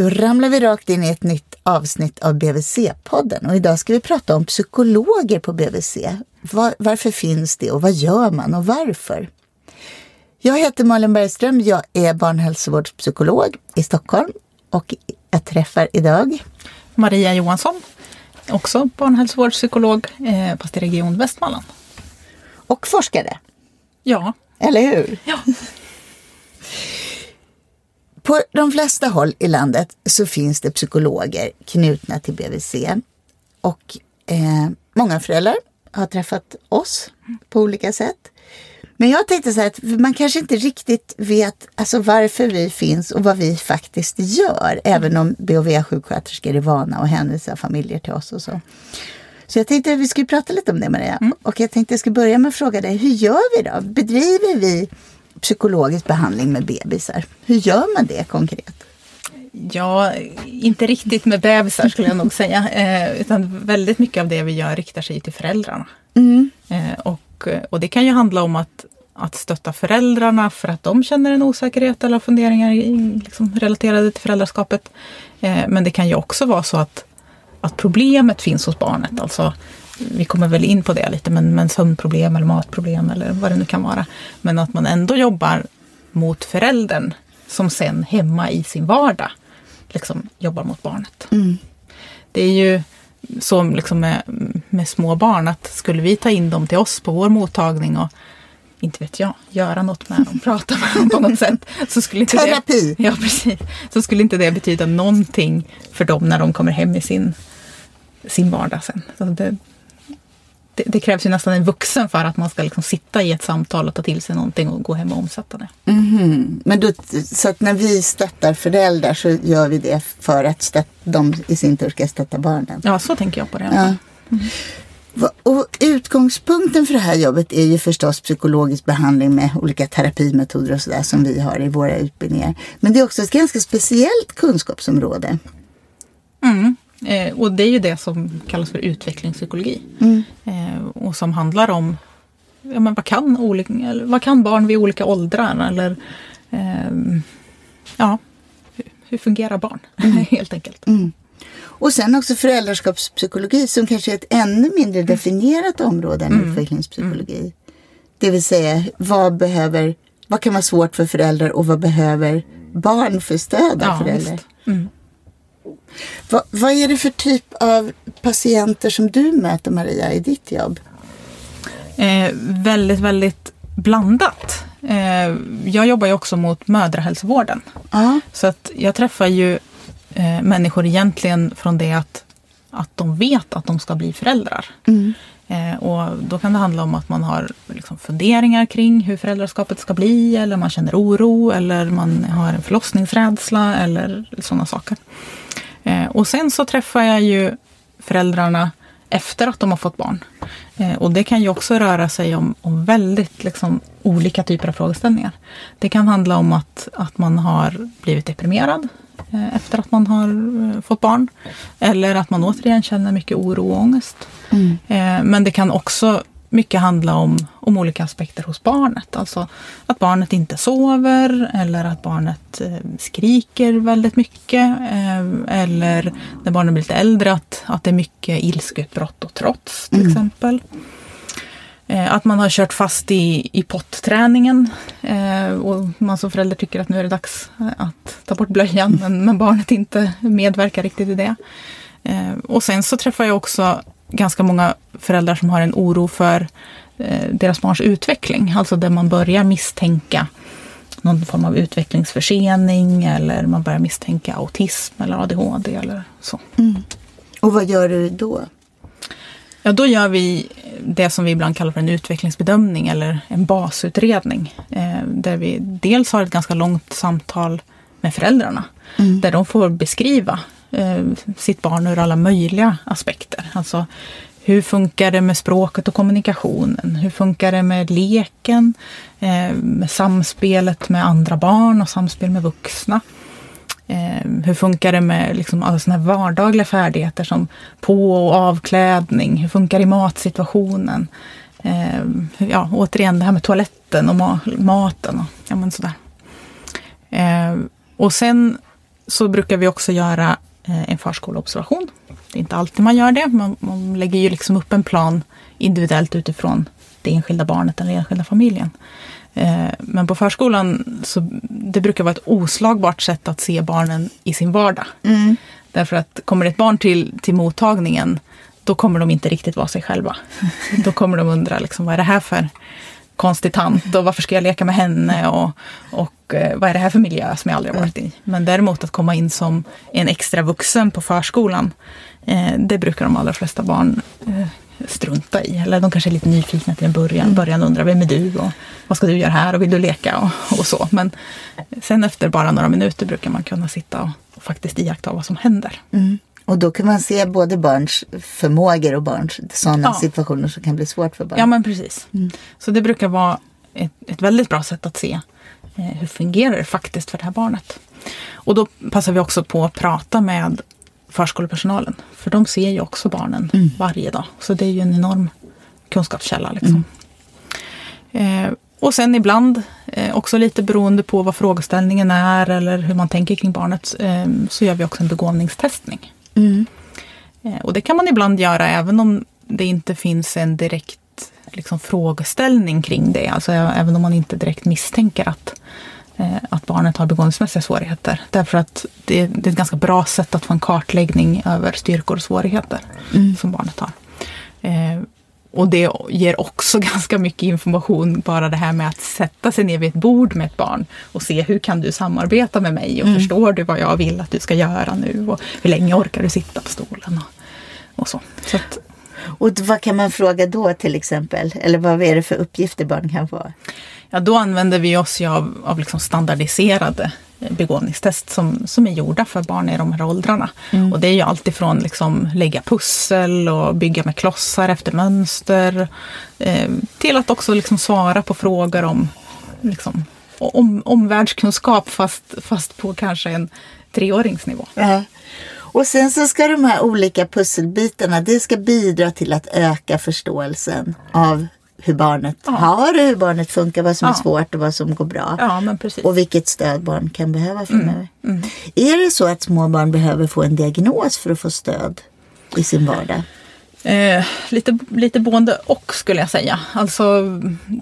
Då ramlar vi rakt in i ett nytt avsnitt av BVC-podden och idag ska vi prata om psykologer på BVC. Var, varför finns det och vad gör man och varför? Jag heter Malin Bergström, jag är barnhälsovårdspsykolog i Stockholm och jag träffar idag Maria Johansson, också barnhälsovårdspsykolog, eh, fast i Region Västmanland. Och forskare. Ja. Eller hur? Ja. På de flesta håll i landet så finns det psykologer knutna till BVC. Och eh, många föräldrar har träffat oss på olika sätt. Men jag tänkte så här att man kanske inte riktigt vet alltså varför vi finns och vad vi faktiskt gör. Även om BHV-sjuksköterskor är vana att hänvisa familjer till oss och så. Så jag tänkte att vi skulle prata lite om det Maria. Mm. Och jag tänkte att jag ska börja med att fråga dig, hur gör vi då? Bedriver vi psykologisk behandling med bebisar? Hur gör man det konkret? Ja, inte riktigt med bebisar skulle jag nog säga. Eh, utan väldigt mycket av det vi gör riktar sig till föräldrarna. Mm. Eh, och, och det kan ju handla om att, att stötta föräldrarna för att de känner en osäkerhet eller funderingar liksom, relaterade till föräldraskapet. Eh, men det kan ju också vara så att, att problemet finns hos barnet. Alltså, vi kommer väl in på det lite, men, men sömnproblem eller matproblem eller vad det nu kan vara. Men att man ändå jobbar mot föräldern som sen hemma i sin vardag liksom jobbar mot barnet. Mm. Det är ju så liksom med, med små barn att skulle vi ta in dem till oss på vår mottagning och inte vet jag, göra något med dem, prata med dem på något sätt. Så skulle inte Terapi! Det, ja, precis. Så skulle inte det betyda någonting för dem när de kommer hem i sin, sin vardag sen. Så det, det, det, krävs ju nästan en vuxen för att man ska liksom sitta i ett samtal och ta till sig någonting och gå hem och omsätta det. Mm. Men då, så att när vi stöttar föräldrar så gör vi det för att stötta, de i sin tur ska stötta barnen? Ja, så tänker jag på det. Ja. Mm. Och utgångspunkten för det här jobbet är ju förstås psykologisk behandling med olika terapimetoder och sådär som vi har i våra utbildningar. Men det är också ett ganska speciellt kunskapsområde. Mm. Eh, och det är ju det som kallas för utvecklingspsykologi. Mm. Eh, och som handlar om ja, men vad, kan olika, vad kan barn vid olika åldrar? Eller eh, ja, hur, hur, fungerar barn mm. helt enkelt. Mm. Och sen också föräldraskapspsykologi som kanske är ett ännu mindre definierat område än mm. utvecklingspsykologi. Det vill säga, vad behöver, vad kan vara svårt för föräldrar och vad behöver barn för stöd av ja, föräldrar? Va, vad är det för typ av patienter som du möter Maria i ditt jobb? Eh, väldigt, väldigt blandat. Eh, jag jobbar ju också mot mödrahälsovården. Ah. Så att jag träffar ju eh, människor egentligen från det att, att de vet att de ska bli föräldrar. Mm. Eh, och då kan det handla om att man har liksom funderingar kring hur föräldraskapet ska bli eller man känner oro eller man har en förlossningsrädsla eller sådana saker. Eh, och sen så träffar jag ju föräldrarna efter att de har fått barn. Eh, och det kan ju också röra sig om, om väldigt liksom, olika typer av frågeställningar. Det kan handla om att, att man har blivit deprimerad eh, efter att man har fått barn. Eller att man återigen känner mycket oro och ångest. Mm. Men det kan också mycket handla om, om olika aspekter hos barnet. Alltså att barnet inte sover eller att barnet eh, skriker väldigt mycket. Eh, eller när barnet blir lite äldre att, att det är mycket ilskeutbrott och trots till mm. exempel. Eh, att man har kört fast i, i potträningen och man som förälder tycker att nu är det dags att ta bort blöjan men, men barnet inte medverkar riktigt i det. Och sen så träffar jag också ganska många föräldrar som har en oro för eh, deras barns utveckling. Alltså där man börjar misstänka någon form av utvecklingsförsening eller man börjar misstänka autism eller ADHD eller så. Mm. Och vad gör du då? Ja, då gör vi det som vi ibland kallar för en utvecklingsbedömning eller en basutredning. Eh, där vi dels har ett ganska långt samtal med föräldrarna. Mm. Där de får beskriva eh, sitt barn ur alla möjliga aspekter. Alltså hur funkar det med språket och kommunikationen? Hur funkar det med leken? Eh, med samspelet med andra barn och samspel med vuxna? Eh, hur funkar det med liksom alla såna här vardagliga färdigheter som på och avklädning? Hur funkar det i matsituationen? Eh, ja, återigen det här med toaletten och ma maten och ja, men sådär. Eh, och sen så brukar vi också göra en förskoleobservation. Det är inte alltid man gör det. Man, man lägger ju liksom upp en plan individuellt utifrån det enskilda barnet eller den enskilda familjen. Eh, men på förskolan så det brukar vara ett oslagbart sätt att se barnen i sin vardag. Mm. Därför att kommer ett barn till, till mottagningen då kommer de inte riktigt vara sig själva. Då kommer de undra liksom, vad är det här för konstig tant och varför ska jag leka med henne och, och eh, vad är det här för miljö som jag aldrig varit i. Men däremot att komma in som en extra vuxen på förskolan, eh, det brukar de allra flesta barn eh, strunta i. Eller de kanske är lite nyfikna till en början, mm. början undrar vem är du och vad ska du göra här och vill du leka och, och så. Men sen efter bara några minuter brukar man kunna sitta och, och faktiskt iaktta vad som händer. Mm. Och då kan man se både barns förmågor och barns sådana ja. situationer som kan bli svårt för barn. Ja men precis. Mm. Så det brukar vara ett, ett väldigt bra sätt att se eh, hur fungerar det faktiskt för det här barnet. Och då passar vi också på att prata med förskolepersonalen. För de ser ju också barnen mm. varje dag. Så det är ju en enorm kunskapskälla. Liksom. Mm. Eh, och sen ibland, eh, också lite beroende på vad frågeställningen är eller hur man tänker kring barnet, eh, så gör vi också en begåvningstestning. Mm. Eh, och det kan man ibland göra även om det inte finns en direkt liksom, frågeställning kring det. Alltså även om man inte direkt misstänker att, eh, att barnet har begåvningsmässiga svårigheter. Därför att det, det, är ett ganska bra sätt att få en kartläggning över styrkor och svårigheter mm. som barnet har. Eh, och det ger också ganska mycket information, bara det här med att sätta sig ner vid ett bord med ett barn och se hur kan du samarbeta med mig och mm. förstår du vad jag vill att du ska göra nu och hur länge orkar du sitta på stolen och, och så. så att, och vad kan man fråga då till exempel? Eller vad är det för uppgifter barn kan få? Ja, då använder vi oss av, av liksom standardiserade begåvningstest som, som är gjorda för barn i de här åldrarna. Mm. Och det är ju alltifrån liksom lägga pussel och bygga med klossar efter mönster eh, till att också liksom svara på frågor om liksom, om, omvärldskunskap fast, fast på kanske en treåringsnivå. Ja. Och sen så ska de här olika pusselbitarna, det ska bidra till att öka förståelsen av hur barnet ja. har det, hur barnet funkar, vad som ja. är svårt och vad som går bra. Ja. Och vilket stöd barn kan behöva framöver. Mm. Mm. Är det så att små barn behöver få en diagnos för att få stöd i sin vardag? Eh, lite, lite både och skulle jag säga. Alltså,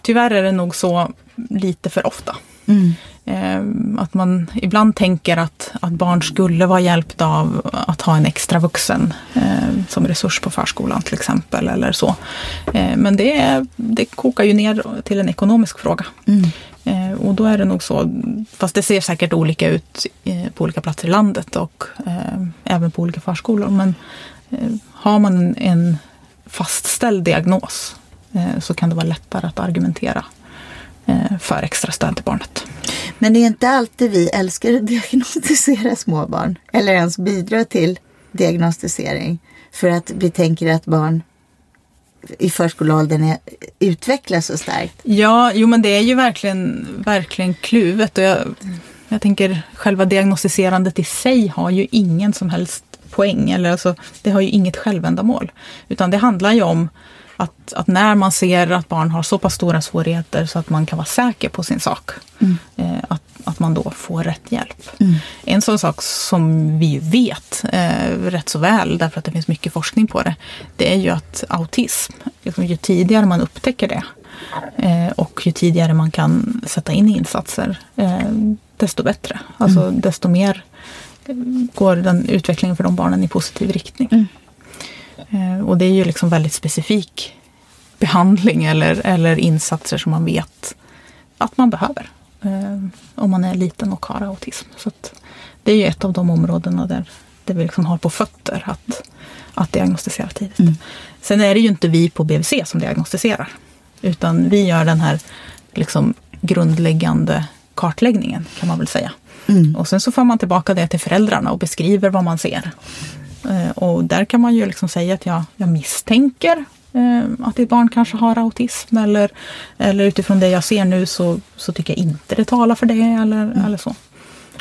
tyvärr är det nog så lite för ofta. Mm. Eh, att man ibland tänker att, att barn skulle vara hjälpta av att ha en extra vuxen eh, som resurs på förskolan till exempel. eller så. Eh, men det, det kokar ju ner till en ekonomisk fråga. Mm. Och då är det nog så, fast det ser säkert olika ut på olika platser i landet och även på olika förskolor. Men har man en fastställd diagnos så kan det vara lättare att argumentera för extra stöd till barnet. Men det är inte alltid vi älskar att diagnostisera småbarn eller ens bidra till diagnostisering. För att vi tänker att barn i förskoleåldern är, utvecklas så starkt. Ja, jo men det är ju verkligen, verkligen kluvet. Och jag, jag tänker själva diagnostiserandet i sig har ju ingen som helst poäng. Eller alltså, det har ju inget självändamål. Utan det handlar ju om att, att, när man ser att barn har så pass stora svårigheter så att man kan vara säker på sin sak, mm. eh, att, att man då får rätt hjälp. Mm. En sån sak som vi vet eh, rätt så väl, därför att det finns mycket forskning på det, det är ju att autism, liksom, ju tidigare man upptäcker det eh, och ju tidigare man kan sätta in insatser, eh, desto bättre. Alltså mm. desto mer går den utvecklingen för de barnen i positiv riktning. Eh, och det är ju liksom väldigt specifik behandling eller, eller insatser som man vet att man behöver. Eh, om man är liten och har autism. Så det är ju ett av de områdena där, där vi liksom har på fötter att, att diagnostisera tidigt. Mm. Sen är det ju inte vi på BVC som diagnostiserar. Utan vi gör den här liksom grundläggande kartläggningen kan man väl säga. Mm. Och sen så får man tillbaka det till föräldrarna och beskriver vad man ser. Eh, och där kan man ju liksom säga att jag, jag misstänker eh, att ditt barn kanske har autism eller, eller utifrån det jag ser nu så, så tycker jag inte det talar för det eller, mm. eller så.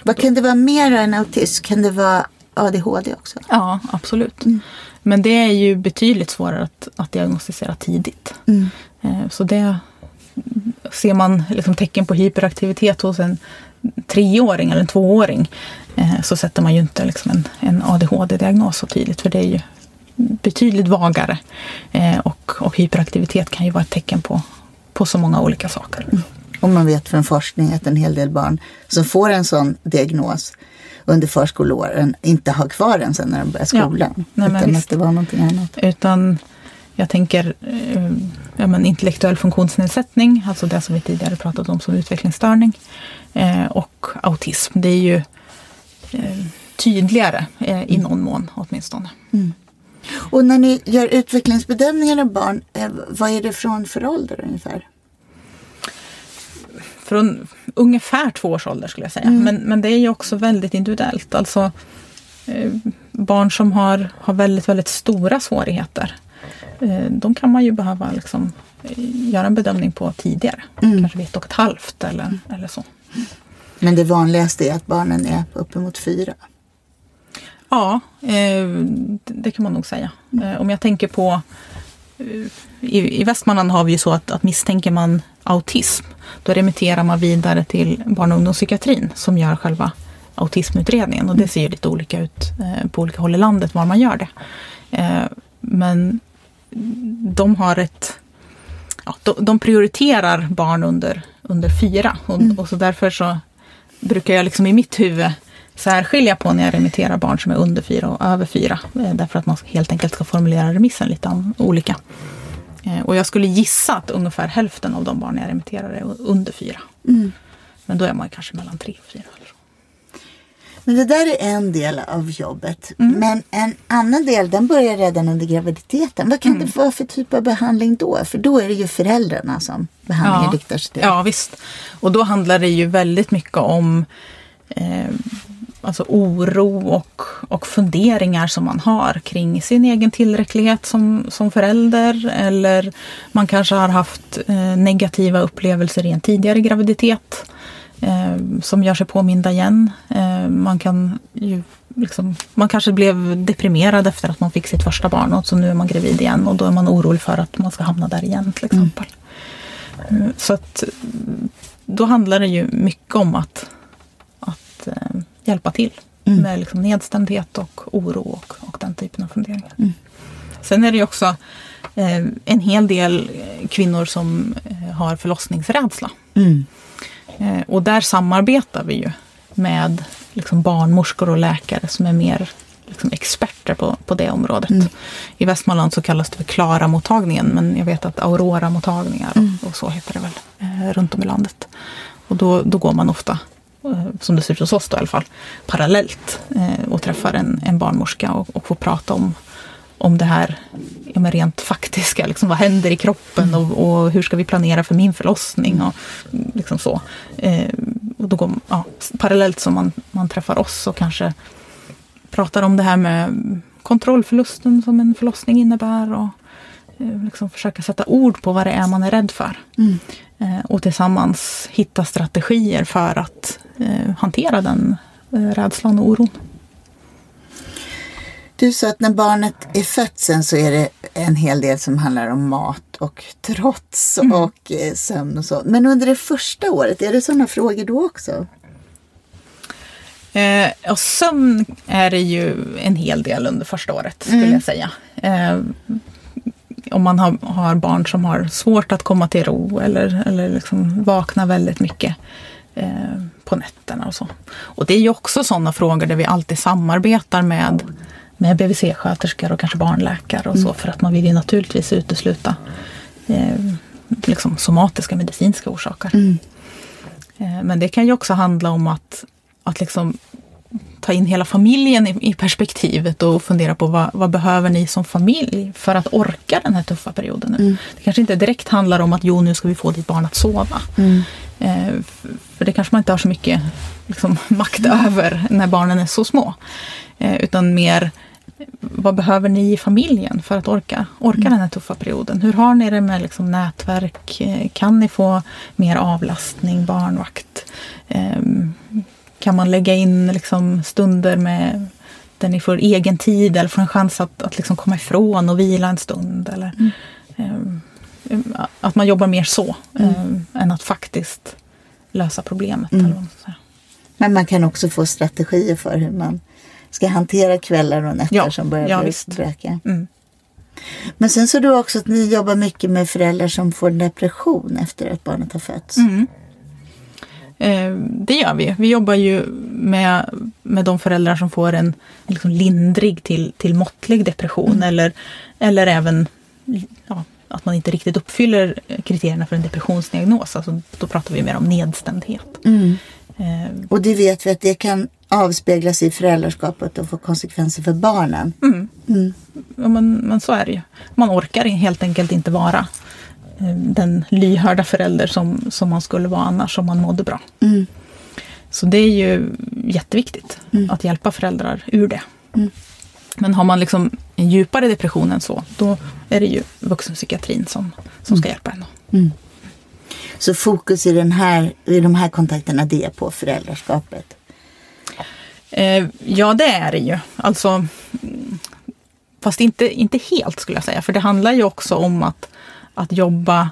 Vad kan det vara mer än autism? Kan det vara ADHD också? Ja, absolut. Mm. Men det är ju betydligt svårare att, att diagnostisera tidigt. Mm. Eh, så det ser man liksom tecken på hyperaktivitet hos en treåring eller en tvååring eh, så sätter man ju inte liksom en, en ADHD-diagnos så tydligt för det är ju betydligt vagare. Eh, och, och hyperaktivitet kan ju vara ett tecken på, på så många olika saker. Mm. Och man vet från forskning att en hel del barn som får en sån diagnos under förskoleåren inte har kvar den sen när de börjar skolan. Ja, nej, utan att det var någonting annat. Utan jag tänker eh, ja, men intellektuell funktionsnedsättning, alltså det som vi tidigare pratat om som utvecklingsstörning. Eh, och autism, det är ju eh, tydligare i någon mån åtminstone. Mm. Och när ni gör utvecklingsbedömningar av barn, vad är det från för ålder ungefär? Från ungefär två års ålder skulle jag säga. Mm. Men, men det är ju också väldigt individuellt. Alltså barn som har, har väldigt, väldigt stora svårigheter. Eh, de kan man ju behöva liksom, eh, göra en bedömning på tidigare. Mm. Kanske vid ett och ett halvt eller, mm. eller så. Men det vanligaste är att barnen är uppemot fyra? Ja, eh, det kan man nog säga. Eh, om jag tänker på i, I Västmanland har vi ju så att, att misstänker man autism, då remitterar man vidare till barn och ungdomspsykiatrin som gör själva autismutredningen. Och det ser ju lite olika ut på olika håll i landet var man gör det. Men de har ett... Ja, de, de, prioriterar barn under, under fyra och, mm. och så därför så brukar jag liksom i mitt huvud särskilja på när jag remitterar barn som är under fyra och över fyra. Eh, därför att man helt enkelt ska formulera remissen lite olika. Eh, och jag skulle gissa att ungefär hälften av de barn jag remitterar är under fyra. Mm. Men då är man kanske mellan tre och fyra. Men det där är en del av jobbet. Mm. Men en annan del den börjar redan under graviditeten. Vad kan mm. det vara för typ av behandling då? För då är det ju föräldrarna som behandlingen ja. riktar sig till. Ja visst. Och då handlar det ju väldigt mycket om eh, alltså oro och, och funderingar som man har kring sin egen tillräcklighet som, som förälder. Eller man kanske har haft eh, negativa upplevelser i en tidigare graviditet som gör sig påminda igen. Eh, man kan ju Liksom, man kanske blev deprimerad efter att man fick sitt första barn och så nu är man gravid igen och då är man orolig för att man ska hamna där igen till mm. exempel. Mm. Så att då handlar det ju mycket om att, att eh, hjälpa till mm. med liksom nedstämdhet och oro och, och den typen av funderingar. Mm. Sen är det ju också eh, en hel del kvinnor som eh, har förlossningsrädsla. Mm. Eh, och där samarbetar vi ju med liksom barnmorskor och läkare som är mer liksom experter på, på det området. Mm. I Västmanland så kallas det för Klara-mottagningen men jag vet att Aurora-mottagningar och, mm. och, så heter det väl eh, runt om i landet. Och då, då går man ofta Eh, som det ser ut hos oss då i alla fall, parallellt eh, och träffar en, en barnmorska och, och får prata om, om det här ja, men rent faktiska. Liksom, vad händer i kroppen och, och, hur ska vi planera för min förlossning? Och, liksom så. Eh, och då går, ja, parallellt som man, man träffar oss och kanske pratar om det här med kontrollförlusten som en förlossning innebär. Och, eh, liksom försöka sätta ord på vad det är man är rädd för. Mm. Eh, och tillsammans hitta strategier för att eh, hantera den rädslan och oron. Du sa att när barnet är fött sen så är det en hel del som handlar om mat och trots mm. och sömn och så. Men under det första året, är det sådana frågor då också? Eh, och sömn är det ju en hel del under första året skulle mm. jag säga. Eh, om man har, har, barn som har svårt att komma till ro eller, eller liksom vakna väldigt mycket eh, på nätterna och så. Och det är ju också sådana frågor där vi alltid samarbetar med, med BVC-sköterskor och kanske barnläkare och så mm. för att man vill ju naturligtvis utesluta eh, liksom somatiska medicinska orsaker. Mm. Eh, men det kan ju också handla om att, att liksom ta in hela familjen i, i perspektivet och fundera på vad, vad, behöver ni som familj för att orka den här tuffa perioden nu. Mm. Det kanske inte direkt handlar om att jo, nu ska vi få ditt barn att sova. Mm. Eh, för det kanske man inte har så mycket liksom, makt mm. över när barnen är så små. Eh, utan mer vad behöver ni i familjen för att orka, orka mm. den här tuffa perioden? Hur har ni det med liksom, nätverk? Eh, kan ni få mer avlastning, barnvakt? Eh, kan man lägga in liksom stunder med där ni får egen tid eller får en chans att, att liksom komma ifrån och vila en stund. Eller, mm. eh, att man jobbar mer så mm. än att faktiskt lösa problemet. Mm. Men man kan också få strategier för hur man ska hantera kvällar och nätter Ja, som börjar ja, bli bräkiga. Mm. Men sen så du också att ni jobbar mycket med föräldrar som får depression efter att barnet har fötts. Mm. Eh, det gör vi. Vi jobbar ju med, med de föräldrar som får en, liksom lindrig till, till måttlig depression eller, eller även ja, att man inte riktigt uppfyller kriterierna för en depressionsdiagnos. Alltså, då pratar vi mer om nedstämdhet. Mm. Eh, Och det vet vi att det kan avspeglas i föräldraskapet och få konsekvenser för barnen. mm. Mm. Ja, men, men så är det ju. Man orkar helt enkelt inte vara eh, den lyhörda förälder som, som man skulle vara annars om man mådde bra. Mm. Så det är ju jätteviktigt Mm. att hjälpa föräldrar ur det. Mm. Men har man liksom en djupare depression än så, då är det ju vuxenpsykiatrin som, som ska hjälpa en. Mm. Så fokus i, den här, i de här kontakterna det är på föräldraskapet. Eh, ja, det är det ju. Alltså, mm, fast inte, inte helt skulle jag säga, för det handlar ju också om att, att jobba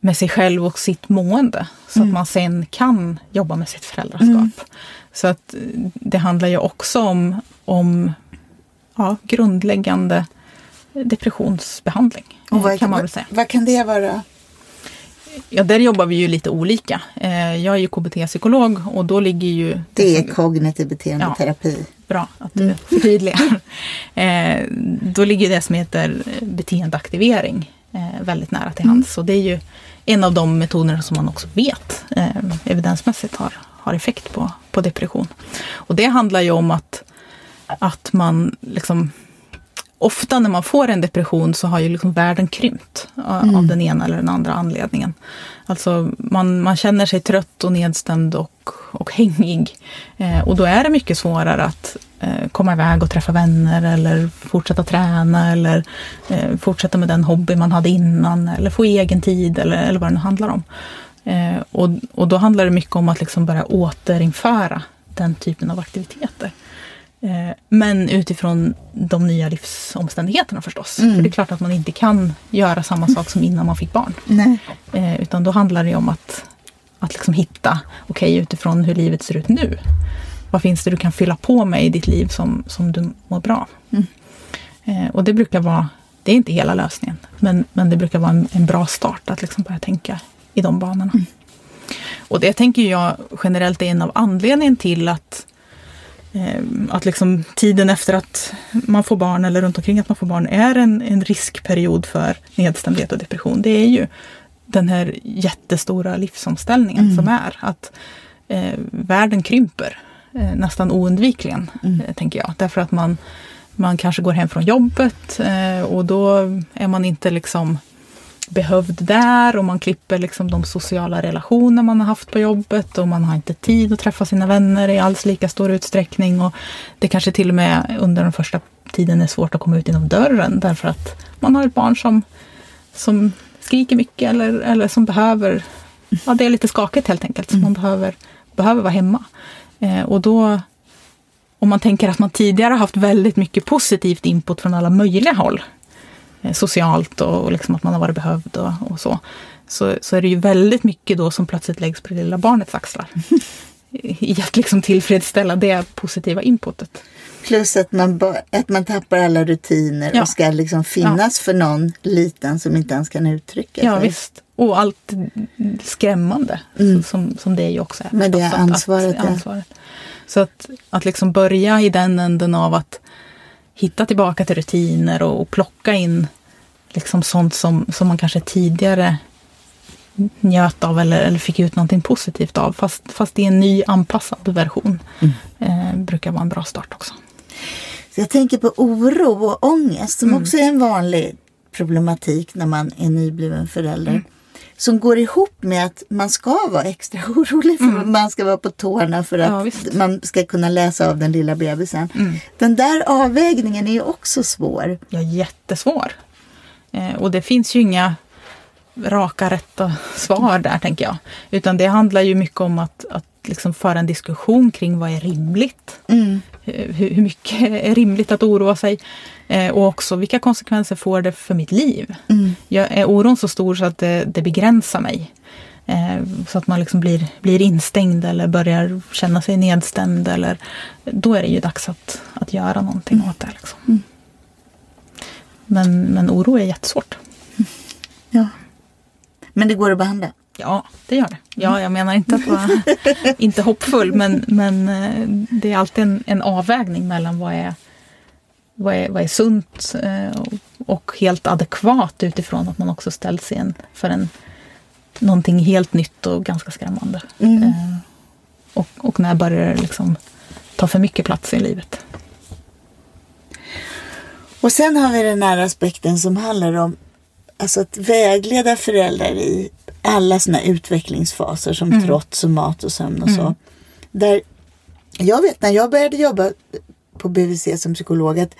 med sig själv och sitt mående. Så att man sen kan jobba med sitt föräldraskap. Så att det handlar ju också om, om ja, grundläggande depressionsbehandling. Och vad, kan man vad, väl säga. vad kan det vara? Ja, där jobbar vi ju lite olika. Eh, Jag är ju KBT-psykolog och då ligger ju... Det är kognitiv beteendeterapi. Bra att du förtydligar. eh, då ligger det som heter beteendeaktivering eh, väldigt nära till hands. Och det är ju en av de metoder som man också vet evidensmässigt har, har effekt på, på depression. Och det handlar ju om att, att man liksom Ofta när man får en depression så har ju liksom världen krympt eh, av den ena eller den andra anledningen. Alltså man, man känner sig trött och nedstämd och, och hängig. Eh, och då är det mycket svårare att eh, komma iväg och träffa vänner eller fortsätta träna eller eh, fortsätta med den hobby man hade innan eller få egen tid eller, eller vad det nu handlar om. Eh, och, och då handlar det mycket om att liksom börja återinföra den typen av aktiviteter. Eh, Men utifrån de nya livsomständigheterna förstås. För det är klart att man inte kan göra samma sak som innan man fick barn. Nej. Eh, utan då handlar det om att, att liksom hitta, okej utifrån hur livet ser ut nu. Vad finns det du kan fylla på med i ditt liv som, som du mår bra? Mm. Eh, och det brukar vara, det är inte hela lösningen, men, men det brukar vara en, en bra start att liksom börja tänka i de banorna. Och det tänker jag generellt är en av anledningen till att att liksom tiden efter att man får barn eller runt omkring att man får barn är en, en riskperiod för nedstämdhet och depression. Det är ju den här jättestora livsomställningen som är. Att eh, världen krymper eh, nästan oundvikligen, eh, tänker jag. Därför att man, man kanske går hem från jobbet eh, och då är man inte liksom behövd där och man klipper liksom de sociala relationer man har haft på jobbet och man har inte tid att träffa sina vänner i alls lika stor utsträckning. Och det kanske till och med under den första tiden är svårt att komma ut genom dörren därför att man har ett barn som, som skriker mycket eller, eller som behöver, ja det är lite skakigt helt enkelt, så man behöver, behöver vara hemma. Eh, och då om man tänker att man tidigare har haft väldigt mycket positivt input från alla möjliga håll socialt och, och liksom att man har varit behövd och, och så, så. Så är det ju väldigt mycket då som plötsligt läggs på det lilla barnets axlar. I att liksom tillfredsställa det positiva inputet. Plus att man, att man tappar alla rutiner Ja. och ska liksom finnas för någon liten som inte ens kan uttrycka Ja sig. visst. Och allt skrämmande så, som, som det ju också är. Men det ansvaret, Att, ja. ansvaret. Så att, att liksom börja i den änden av att hitta tillbaka till rutiner och, och plocka in liksom sånt som, som man kanske tidigare njöt av eller, eller fick ut någonting positivt av. Fast, fast i en ny anpassad version. Eh, brukar vara en bra start också. Så jag tänker på oro och ångest som Mm. också är en vanlig problematik när man är nybliven förälder. Mm. Som går ihop med att man ska vara extra orolig för man ska vara på tårna för att Mm. Ja. Mm. man ska kunna läsa av den lilla bebisen. Den där avvägningen är ju också svår. Ja, jättesvår. Eh, och det finns ju inga raka, rätta svar där, tänker jag. Utan det handlar ju mycket om att, att liksom föra en diskussion kring vad är rimligt. Mm. Hur, hur mycket är rimligt att oroa sig? Eh, och också vilka konsekvenser får det för mitt liv? Mm. Jag, är oron så stor så att det, det begränsar mig? Eh, så att man liksom blir, blir instängd eller börjar känna sig nedstämd. Eller, då är det ju dags att, att göra någonting mm. åt det. Liksom. Mm. Men, men oro är jättesvårt. Ja. Men det går att behandla? Ja, det gör det. Ja, jag menar inte att vara inte hoppfull, men, men eh, det är alltid en, en avvägning mellan vad är, vad är, vad är sunt eh, och helt adekvat utifrån att man också ställs in för en, någonting helt nytt och ganska skrämmande. Mm. Eh, och, och när börjar det liksom ta för mycket plats i livet? Och sen har vi den här aspekten som handlar om alltså att vägleda föräldrar i alla såna utvecklingsfaser som mm. trots och mat och sömn och mm. så. Där jag vet när jag började jobba på BVC som psykolog att,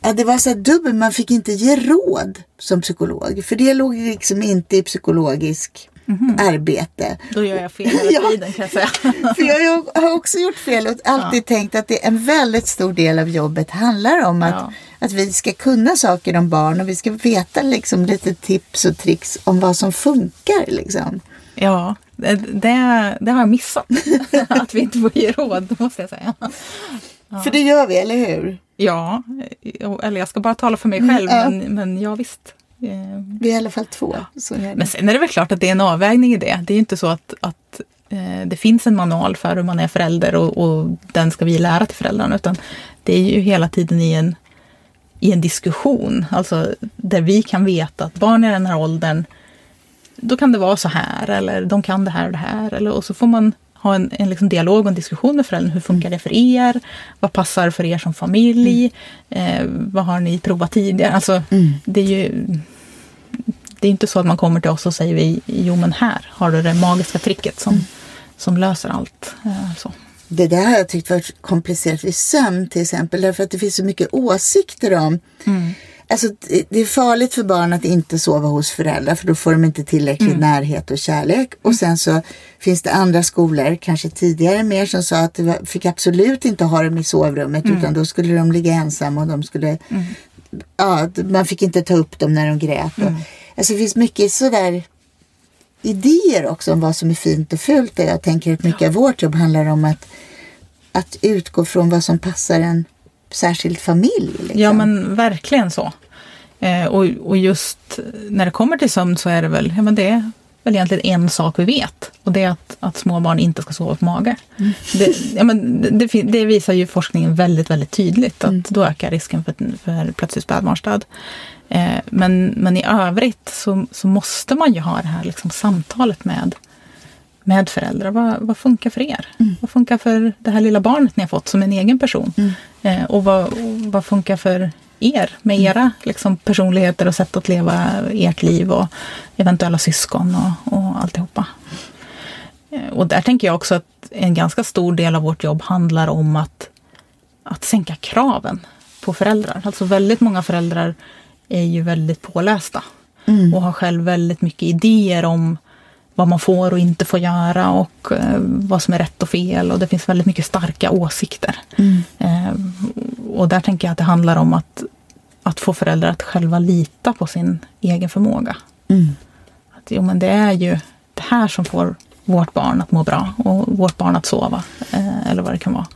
att det var så dubbelt, man fick inte ge råd som psykolog. För det låg liksom inte i psykologisk Mm. arbete. Då gör jag fel hela tiden kan jag säga. för jag har också gjort fel och alltid ja. tänkt att det är en väldigt stor del av jobbet handlar om att, ja. att vi ska kunna saker om barn och vi ska veta liksom lite tips och tricks om vad som funkar. Liksom. Ja, det, det har jag missat. att vi inte får ge råd, måste jag säga. Ja. För det gör vi, eller hur? Ja, eller jag ska bara tala för mig själv, mm, men, men ja visst. Eh, vi är i alla fall två. Men sen är det väl klart att det är en avvägning i det. Det är inte så att, att eh, det finns en manual för hur man är förälder och, och, den ska vi lära till föräldrarna. Utan det är ju hela tiden i en, i en diskussion. Alltså där vi kan veta att barn i den här åldern, då kan det vara så här eller de kan det här och det här. Eller, och så får man ha en, en liksom dialog och en diskussion med föräldrarna. Hur funkar det för er? Vad passar för er som familj? Mm. Eh, vad har ni provat tidigare? Alltså, mm. Det är ju det är inte så att man kommer till oss och säger vi, jo men här har du det magiska tricket som, mm. som löser allt. Eh, så. Det där har jag tyckt varit komplicerat vid sömn till exempel, därför att det finns så mycket åsikter om mm. Alltså, det är farligt för barn att inte sova hos föräldrar för då får de inte tillräcklig mm. närhet och kärlek. Och mm. sen så finns det andra skolor, kanske tidigare mer, som sa att det fick absolut inte ha dem i sovrummet mm. utan då skulle de ligga ensamma och de skulle mm. Ja, man fick inte ta upp dem när de grät. Mm. Alltså det finns mycket sådär idéer också om vad som är fint och fult. Jag tänker att mycket av vårt jobb handlar om att, att utgå från vad som passar en särskild familj. Liksom. Ja men verkligen så. Eh, och, och just när det kommer till sömn så är det väl, ja, men det är väl egentligen en sak vi vet. Och det är att, att små barn inte ska sova på mage. Mm. Det, ja, men det, det, visar ju forskningen väldigt, väldigt tydligt. Att mm. då ökar risken för, för plötslig spädbarnsdöd. Eh, men, men i övrigt så, så måste man ju ha det här liksom, samtalet med med föräldrar. Vad, vad funkar för er? Mm. Vad funkar för det här lilla barnet ni har fått som en egen person? Mm. Eh, och vad, vad funkar för er med mm. era liksom, personligheter och sätt att leva ert liv och eventuella syskon och, och alltihopa. Eh, och där tänker jag också att en ganska stor del av vårt jobb handlar om att, att sänka kraven på föräldrar. Alltså väldigt många föräldrar är ju väldigt pålästa mm. och har själv väldigt mycket idéer om vad man får och inte får göra och eh, vad som är rätt och fel. Och det finns väldigt mycket starka åsikter. Mm. Eh, och där tänker jag att det handlar om att, att få föräldrar att själva lita på sin egen förmåga. Mm. Att, jo, men det är ju det här som får vårt barn att må bra och vårt barn att sova. Eh, eller vad det kan vara.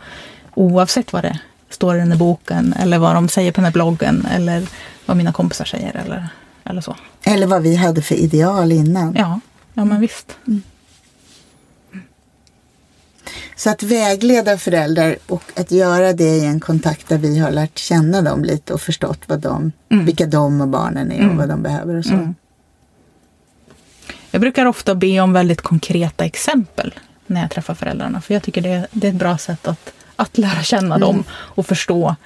Oavsett vad det står i den här boken eller vad de säger på den här bloggen eller vad mina kompisar säger eller, eller så. Eller vad vi hade för ideal innan. Ja. Ja, men visst. Mm. Så att vägleda föräldrar och att göra det i en kontakt där vi har lärt känna dem lite och förstått vad de, mm. vilka de och barnen är och mm. vad de behöver och så. Mm. Jag brukar ofta be om väldigt konkreta exempel när jag träffar föräldrarna. För jag tycker det, det är ett bra sätt att, att lära känna dem mm. och förstå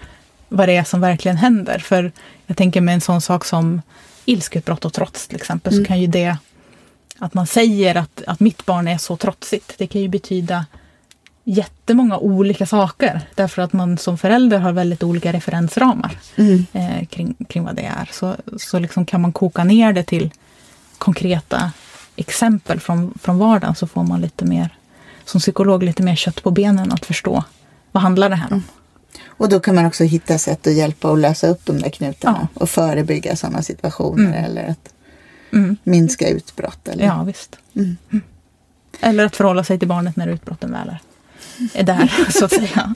vad det är som verkligen händer. För jag tänker med en sån sak som ilskeutbrott och trots till exempel, så mm. kan ju det att man säger att, att mitt barn är så trotsigt. Det kan ju betyda jättemånga olika saker. Därför att man som förälder har väldigt olika referensramar mm. eh, kring, kring vad det är. Så, så liksom kan man koka ner det till konkreta exempel från, från vardagen så får man lite mer, som psykolog, lite mer kött på benen att förstå vad handlar det här om. Mm. Och då kan man också hitta sätt att hjälpa och lösa upp de där knutarna ja. och förebygga sådana situationer. Mm. Eller att mm. minska utbrott. Eller? Ja, visst. Mm. Eller att förhålla sig till barnet när utbrotten väl är, är där, så att säga.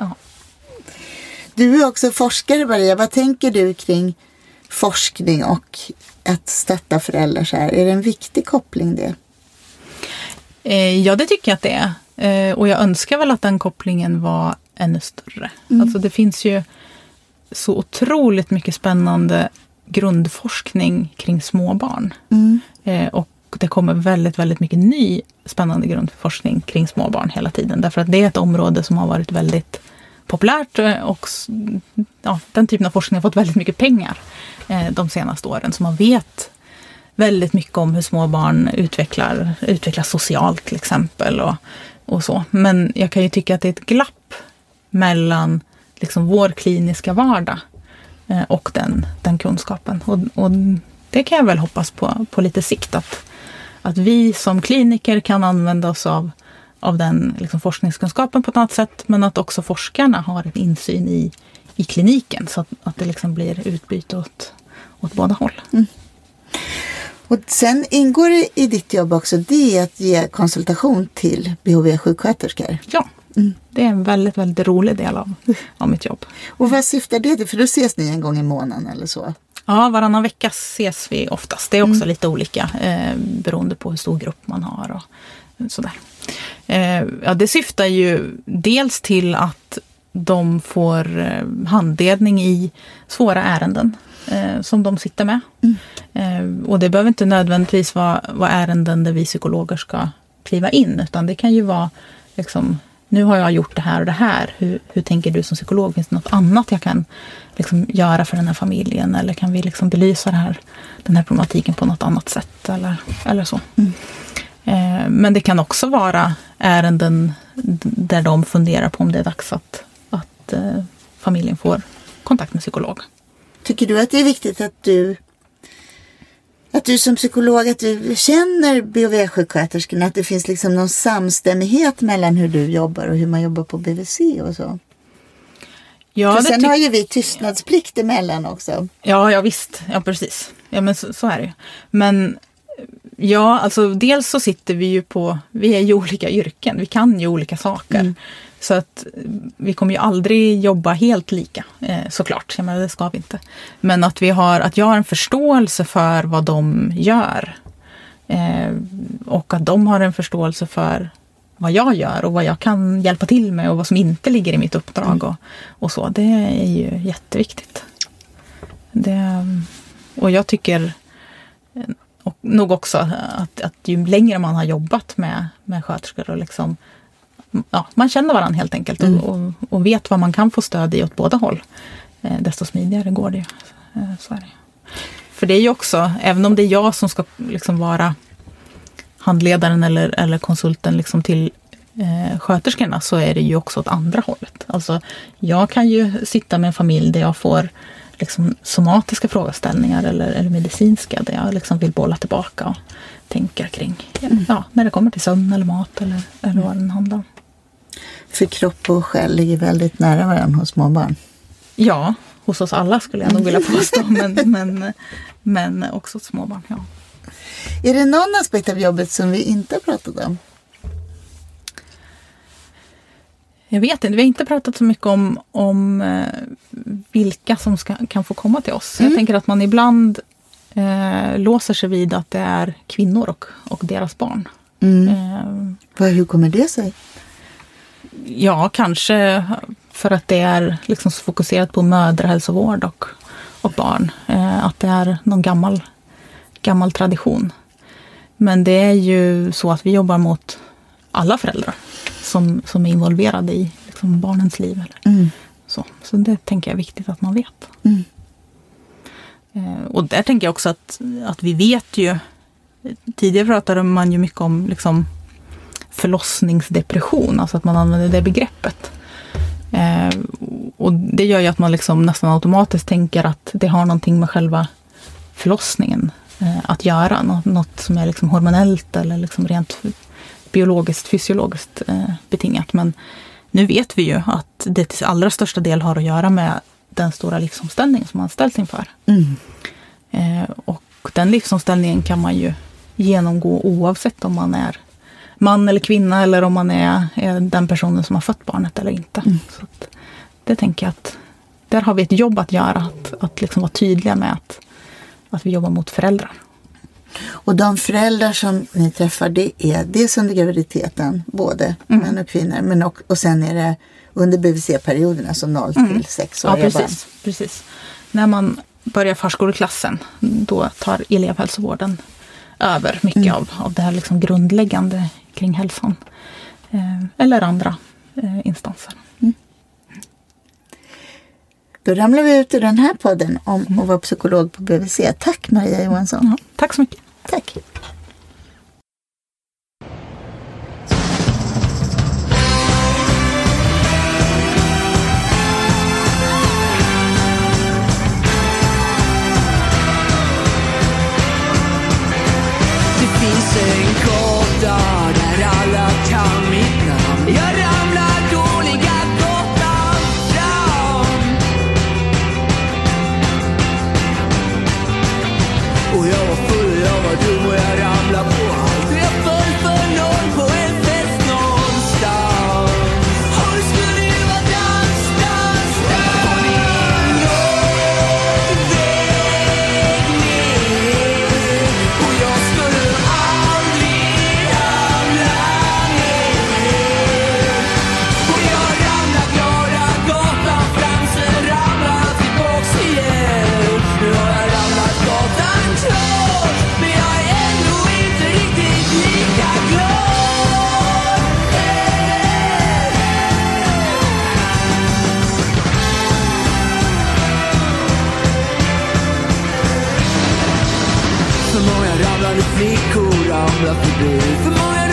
Ja. Du är också forskare, Maria. Vad tänker du kring forskning och att stötta föräldrar så här? Är det en viktig koppling det? Eh, ja, det tycker jag att det är. Eh, och jag önskar väl att den kopplingen var ännu större. Mm. Alltså det finns ju så otroligt mycket spännande grundforskning kring småbarn. Mm. Eh, och det kommer väldigt, väldigt mycket ny spännande grundforskning kring småbarn hela tiden. Därför att det är ett område som har varit väldigt populärt och ja, den typen av forskning har fått väldigt mycket pengar de senaste åren. Så man vet väldigt mycket om hur små barn utvecklar, utvecklas socialt till exempel. Och, och så. Men jag kan ju tycka att det är ett glapp mellan liksom vår kliniska vardag eh, och den, den kunskapen. Och, och, det kan jag väl hoppas på på lite sikt. Att, att vi som kliniker kan använda oss av, av den liksom forskningskunskapen på ett annat sätt. Men att också forskarna har en insyn i, i kliniken så att, att det liksom blir utbyte åt, åt båda håll. Mm. Och sen ingår det i ditt jobb också det att ge konsultation till BHV-sjuksköterskor. Ja, mm. det är en väldigt, väldigt rolig del av, av mitt jobb. Och vad syftar det till? För då ses ni en gång i månaden eller så? Ja, varannan vecka ses vi oftast. Det är också mm. lite olika eh, beroende på hur stor grupp man har och sådär. Eh, ja, det syftar ju dels till att de får eh, handledning i svåra ärenden eh, som de sitter med. Mm. Eh, och det behöver inte nödvändigtvis vara, vara ärenden där vi psykologer ska kliva in, utan det kan ju vara liksom, nu har jag gjort det här och det här. Hur, hur tänker du som psykolog? Finns det något annat jag kan liksom, göra för den här familjen? Eller kan vi liksom belysa här, den här problematiken på något annat sätt? Eller, eller så. Mm. Eh, men det kan också vara ärenden där de funderar på om det är dags att, familjen får kontakt med psykolog. Tycker du att det är viktigt att du att du som psykolog att du känner BHV-sjuksköterskorna, att det finns liksom någon samstämmighet mellan hur du jobbar och hur man jobbar på BVC och så? Ja, För sen har ju vi tystnadsplikt emellan också. Ja, ja visst. Ja, precis. Ja, men så, så är det ju. Men ja, alltså dels så sitter vi ju på, vi är ju olika yrken, vi kan ju olika saker. Mm. Så att vi kommer ju aldrig jobba helt lika eh, såklart, jag menar, det ska vi inte. Men att, vi har, att jag har en förståelse för vad de gör. Eh, och att de har en förståelse för vad jag gör och vad jag kan hjälpa till med och vad som inte ligger i mitt uppdrag. Mm. Och, och så. Det är ju jätteviktigt. Det, och jag tycker och nog också att, att ju längre man har jobbat med, med sköterskor och liksom ja, man känner varandra helt enkelt mm. och, och, vet vad man kan få stöd i åt båda håll. Eh, desto smidigare går det. Eh, så är det. För det är ju också, även om det är jag som ska liksom vara handledaren eller, eller konsulten liksom till eh, sköterskorna så är det ju också åt andra hållet. Alltså, jag kan ju sitta med en familj där jag får liksom somatiska frågeställningar eller, eller medicinska där jag liksom vill bolla tillbaka och tänka kring mm. ja, när det kommer till sömn eller mat eller, eller vad det handlar om. För kropp och själ ligger väldigt nära varandra hos småbarn. Ja, hos oss alla skulle jag nog vilja påstå, men, men, men också hos småbarn. Ja. Är det någon aspekt av jobbet som vi inte har pratat om? Jag vet inte, vi har inte pratat så mycket om, om eh, vilka som ska, kan få komma till oss. Mm. Jag tänker att man ibland eh, låser sig vid att det är kvinnor och, och deras barn. Mm. Eh, Hur kommer det sig? Ja, kanske för att det är liksom fokuserat på mödrahälsovård och, och barn. Eh, att det är någon gammal, gammal tradition. Men det är ju så att vi jobbar mot alla föräldrar som, som är involverade i liksom, barnens liv. Eller mm. så. så det tänker jag är viktigt att man vet. Mm. Eh, och där tänker jag också att, att vi vet ju Tidigare pratade man ju mycket om liksom, förlossningsdepression, alltså att man använder det begreppet. Eh, och det gör ju att man liksom nästan automatiskt tänker att det har någonting med själva förlossningen eh, att göra. Något, något, som är liksom hormonellt eller liksom rent biologiskt, fysiologiskt eh, betingat. Men nu vet vi ju att det till allra största del har att göra med den stora livsomställning som man ställs inför. Mm. Eh, och den livsomställningen kan man ju genomgå oavsett om man är man eller kvinna eller om man är, är den personen som har fött barnet eller inte. Mm. Så det tänker jag att där har vi ett jobb att göra, att, att liksom vara tydliga med att, att vi jobbar mot föräldrar. Och de föräldrar som ni träffar, det är dels under graviditeten, både mm. män och kvinnor, men och, och sen är det under BVC-perioden, alltså 0 mm. till 6 år. Ja, precis, precis. När man börjar förskoleklassen, då tar elevhälsovården över mycket mm. av, av det här liksom grundläggande kring hälsan. Eh, eller andra eh, instanser. Mm. Då ramlar vi ut ur den här podden om mm. att vara psykolog på BVC. Tack Maria Johansson. Ja, tack så mycket. Thank you. Tack. ramlar runt